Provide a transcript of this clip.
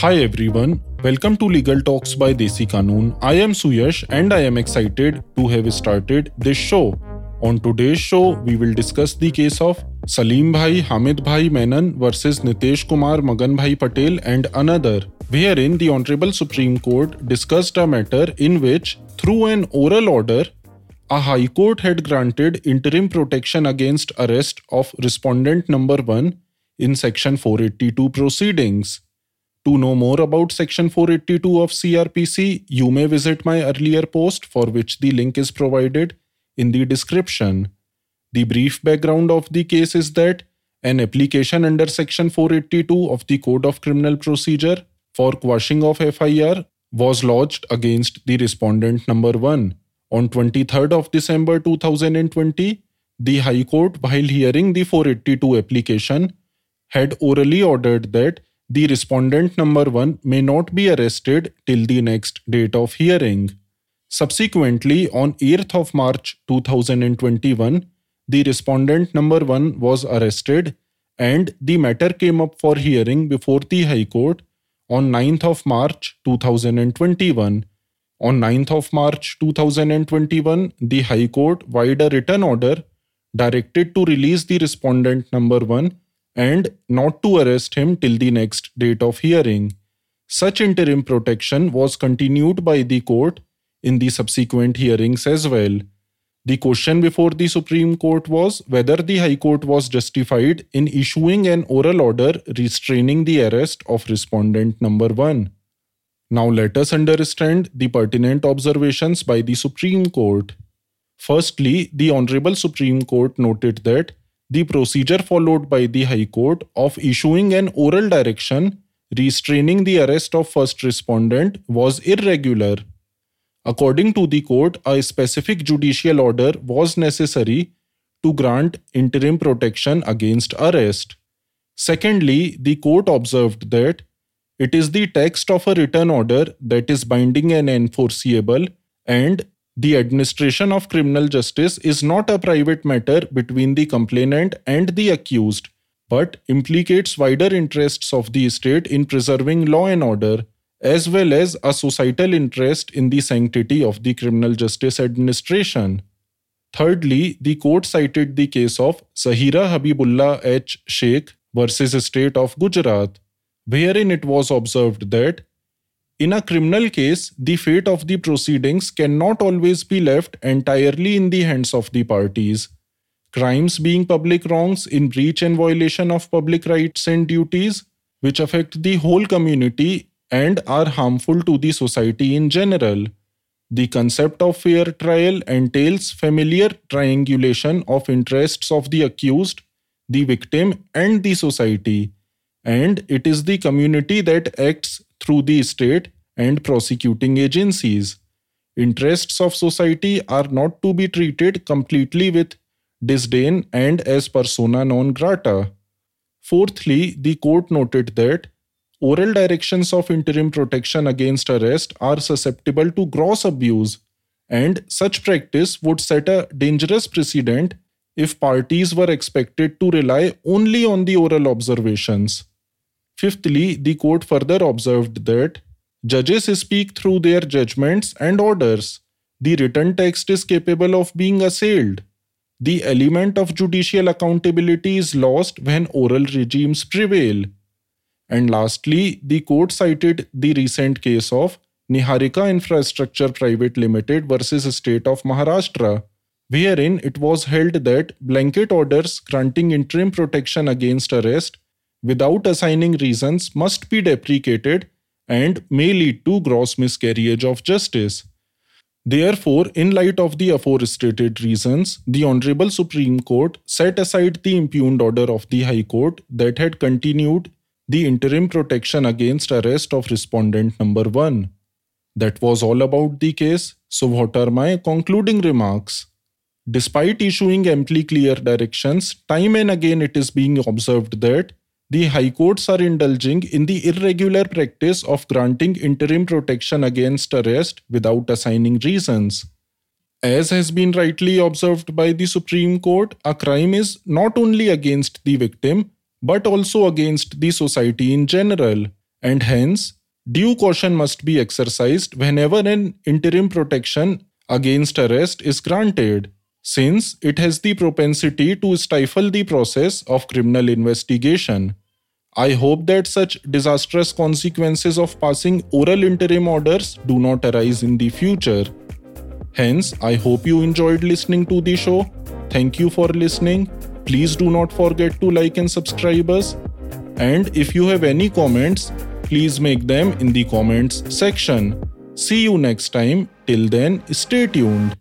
Hi everyone, welcome to Legal Talks by Desi Kanoon. I am Suyash and I am excited to have started this show. On today's show, we will discuss the case of Salim Bhai Hamid Bhai Menon versus Nitesh Kumar Magan Bhai Patel and another, wherein the Honorable Supreme Court discussed a matter in which, through an oral order, a High Court had granted interim protection against arrest of respondent number 1 in Section 482 proceedings. To know more about Section 482 of CRPC, you may visit my earlier post for which the link is provided in the description. The brief background of the case is that an application under Section 482 of the Code of Criminal Procedure for quashing of FIR was lodged against the respondent number 1. On 23rd of December 2020, the High Court, while hearing the 482 application, had orally ordered that the respondent number 1 may not be arrested till the next date of hearing. Subsequently, on 8th of March 2021, the respondent number 1 was arrested and the matter came up for hearing before the High Court on 9th of March 2021. On 9th of March 2021, the High Court vide a written order directed to release the respondent number 1 and not to arrest him till the next date of hearing. Such interim protection was continued by the court in the subsequent hearings as well. The question before the Supreme Court was whether the High Court was justified in issuing an oral order restraining the arrest of respondent number 1. Now let us understand the pertinent observations by the Supreme Court. Firstly, the Honorable Supreme Court noted that the procedure followed by the High Court of issuing an oral direction restraining the arrest of first respondent was irregular. According to the court, a specific judicial order was necessary to grant interim protection against arrest. Secondly, the court observed that it is the text of a written order that is binding and enforceable, and the administration of criminal justice is not a private matter between the complainant and the accused, but implicates wider interests of the state in preserving law and order, as well as a societal interest in the sanctity of the criminal justice administration. Thirdly, the court cited the case of Zahira Habibullah H. Sheikh versus State of Gujarat, wherein it was observed that in a criminal case, the fate of the proceedings cannot always be left entirely in the hands of the parties. Crimes being public wrongs in breach and violation of public rights and duties, which affect the whole community and are harmful to the society in general. The concept of fair trial entails familiar triangulation of interests of the accused, the victim, and the society, and it is the community that acts through the state and prosecuting agencies. Interests of society are not to be treated completely with disdain and as persona non grata. Fourthly, the court noted that oral directions of interim protection against arrest are susceptible to gross abuse, and such practice would set a dangerous precedent if parties were expected to rely only on the oral observations. Fifthly, the court further observed that judges speak through their judgments and orders. The written text is capable of being assailed. The element of judicial accountability is lost when oral regimes prevail. And lastly, the court cited the recent case of Niharika Infrastructure Private Limited versus State of Maharashtra, wherein it was held that blanket orders granting interim protection against arrest without assigning reasons must be deprecated and may lead to gross miscarriage of justice. Therefore, in light of the aforestated reasons, the Honorable Supreme Court set aside the impugned order of the High Court that had continued the interim protection against arrest of respondent number 1. That was all about the case, so what are my concluding remarks? Despite issuing amply clear directions, time and again it is being observed that the High Courts are indulging in the irregular practice of granting interim protection against arrest without assigning reasons. As has been rightly observed by the Supreme Court, a crime is not only against the victim but also against the society in general, and hence due caution must be exercised whenever an interim protection against arrest is granted, since it has the propensity to stifle the process of criminal investigation. I hope that such disastrous consequences of passing oral interim orders do not arise in the future. Hence, I hope you enjoyed listening to the show. Thank you for listening. Please do not forget to like and subscribe us. And if you have any comments, please make them in the comments section. See you next time. Till then, stay tuned.